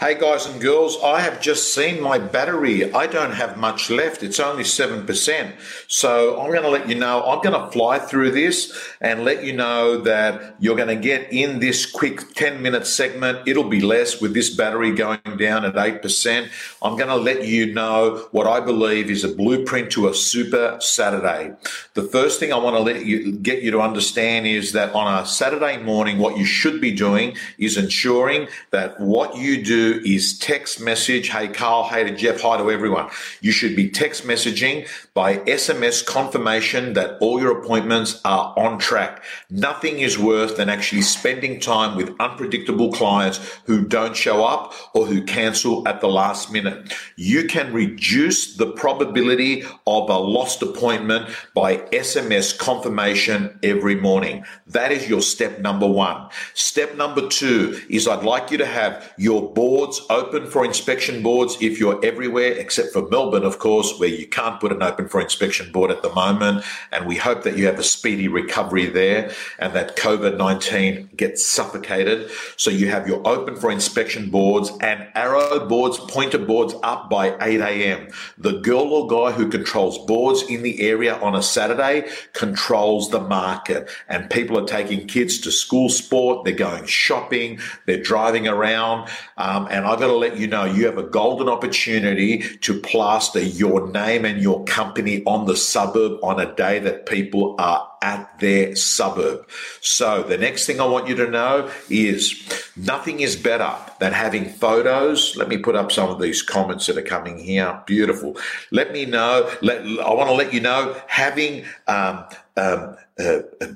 Hey guys and girls, I have just seen my battery. I don't have much left. It's only 7%. So I'm going to let you know, I'm going to fly through this and let you know that you're going to get in this quick 10 minute segment. It'll be less with this battery going down at 8%. I'm going to let you know what I believe is a blueprint to a super Saturday. The first thing I want to let you get you to understand is that on a Saturday morning, what you should be doing is ensuring that what you do is text message, hey Carl, hey to Jeff, hi to everyone. You should be text messaging by SMS confirmation that all your appointments are on track. Nothing is worse than actually spending time with unpredictable clients who don't show up or who cancel at the last minute. You can reduce the probability of a lost appointment by SMS confirmation every morning. That is your step number one. Step number two is I'd like you to have your boards open for inspection boards if you're everywhere except for Melbourne, of course, where you can't put an open for inspection board at the moment. And we hope that you have a speedy recovery there and that COVID 19 gets suffocated. So you have your open for inspection boards and arrow boards, pointer boards up by 8 a.m. The girl or guy who controls boards in the area on a Saturday controls the market. And people are taking kids to school sport, they're going shopping, they're driving around. Um, and I've got to let you know you have a golden opportunity to plaster your name and your company company on the suburb on a day that people are at their suburb. So the next thing I want you to know is nothing is better than having photos. Let me put up some of these comments that are coming here. Beautiful. Let me know. Let, I want to let you know having um, um, uh, uh,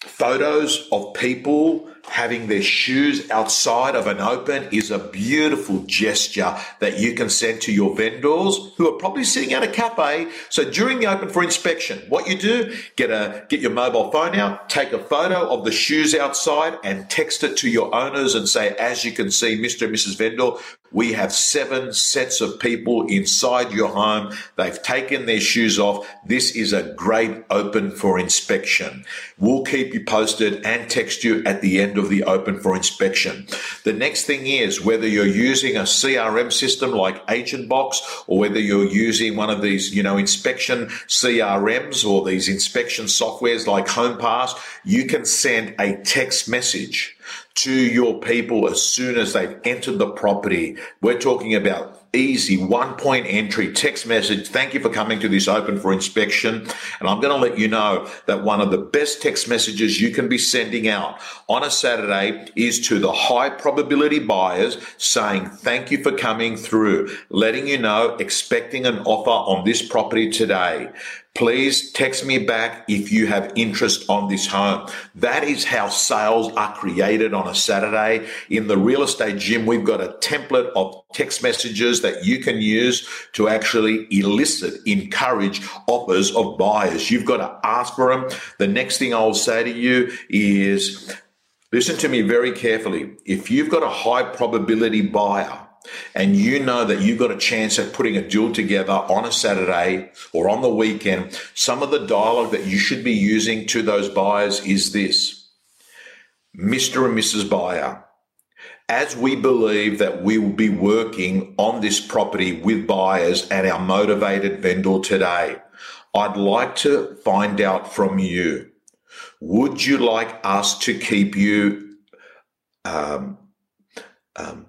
photos of people having their shoes outside of an open is a beautiful gesture that you can send to your vendors who are probably sitting at a cafe. So during the open for inspection, what you do, get a, get your mobile phone out, take a photo of the shoes outside and text it to your owners and say, as you can see, Mr. and Mrs. Vendor, we have seven sets of people inside your home. They've taken their shoes off. This is a great open for inspection. We'll keep you posted and text you at the end of the open for inspection. The next thing is whether you're using a CRM system like AgentBox or whether you're using one of these, you know, inspection CRMs or these inspection softwares like HomePass, you can send a text message to your people as soon as they've entered the property. We're talking about easy one point entry text message. Thank you for coming to this open for inspection. And I'm going to let you know that one of the best text messages you can be sending out on a Saturday is to the high probability buyers saying thank you for coming through, letting you know, expecting an offer on this property today. Please text me back if you have interest on this home. That is how sales are created on a Saturday. In the real estate gym, we've got a template of text messages that you can use to actually elicit, encourage offers of buyers. You've got to ask for them. The next thing I'll say to you is listen to me very carefully. If you've got a high probability buyer, and you know that you've got a chance at putting a deal together on a Saturday or on the weekend, some of the dialogue that you should be using to those buyers is this Mr. and Mrs. Buyer, as we believe that we will be working on this property with buyers and our motivated vendor today, I'd like to find out from you. Would you like us to keep you um, um,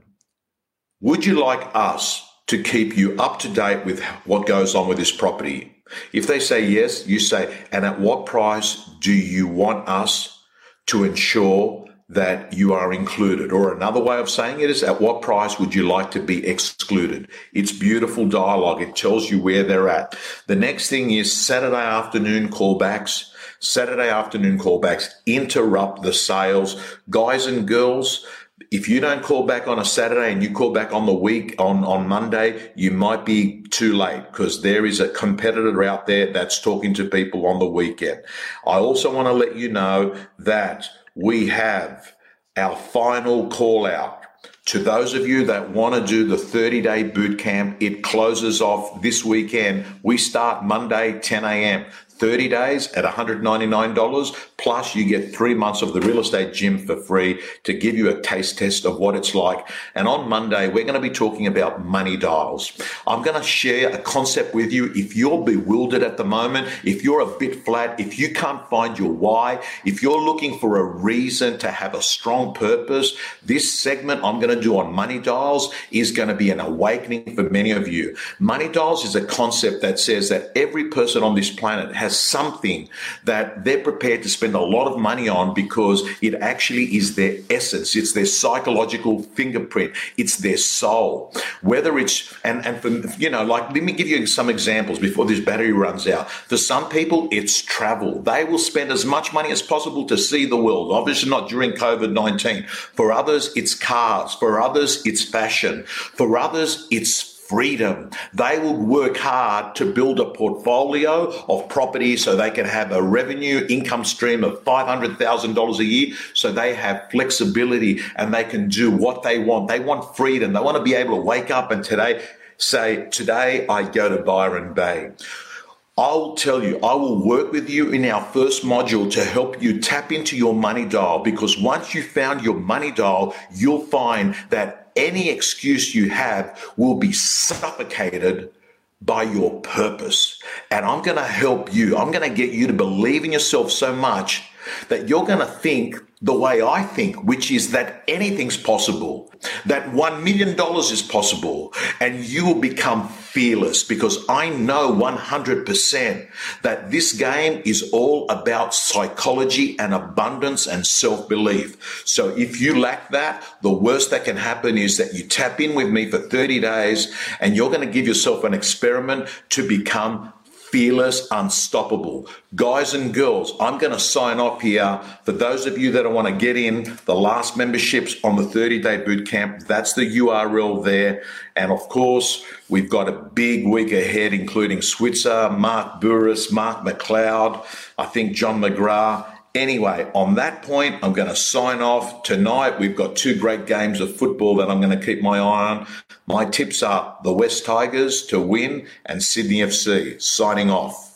would you like us to keep you up to date with what goes on with this property? If they say yes, you say, and at what price do you want us to ensure that you are included? Or another way of saying it is, at what price would you like to be excluded? It's beautiful dialogue. It tells you where they're at. The next thing is Saturday afternoon callbacks. Saturday afternoon callbacks interrupt the sales. Guys and girls, if you don't call back on a Saturday and you call back on the week on, on Monday, you might be too late because there is a competitor out there that's talking to people on the weekend. I also want to let you know that we have our final call out. To those of you that want to do the 30 day boot camp, it closes off this weekend. We start Monday, 10 a.m. 30 days at $199. Plus, you get three months of the real estate gym for free to give you a taste test of what it's like. And on Monday, we're going to be talking about money dials. I'm going to share a concept with you. If you're bewildered at the moment, if you're a bit flat, if you can't find your why, if you're looking for a reason to have a strong purpose, this segment I'm going to do on money dials is going to be an awakening for many of you. Money dials is a concept that says that every person on this planet has something that they're prepared to spend a lot of money on because it actually is their essence. It's their psychological fingerprint. It's their soul. Whether it's, and, and for, you know, like, let me give you some examples before this battery runs out. For some people, it's travel. They will spend as much money as possible to see the world. Obviously not during COVID-19. For others, it's cars. For others, it's fashion. For others, it's freedom. They will work hard to build a portfolio of property so they can have a revenue income stream of $500,000 a year. So they have flexibility and they can do what they want. They want freedom. They want to be able to wake up and today say, today I go to Byron Bay. I'll tell you, I will work with you in our first module to help you tap into your money dial because once you found your money dial, you'll find that any excuse you have will be suffocated by your purpose. And I'm going to help you. I'm going to get you to believe in yourself so much that you're going to think the way I think, which is that anything's possible, that $1 million is possible, and you will become fearless because I know 100% that this game is all about psychology and abundance and self belief. So if you lack that, the worst that can happen is that you tap in with me for 30 days and you're going to give yourself an experiment to become fearless, unstoppable. Guys and girls, I'm going to sign off here. For those of you that want to get in, the last memberships on the 30 day boot camp, that's the URL there. And of course, we've got a big week ahead, including Switzer, Mark Bouris, Mark McLeod, I think John McGrath. Anyway, on that point, I'm going to sign off. Tonight, we've got two great games of football that I'm going to keep my eye on. My tips are the West Tigers to win and Sydney FC. Signing off.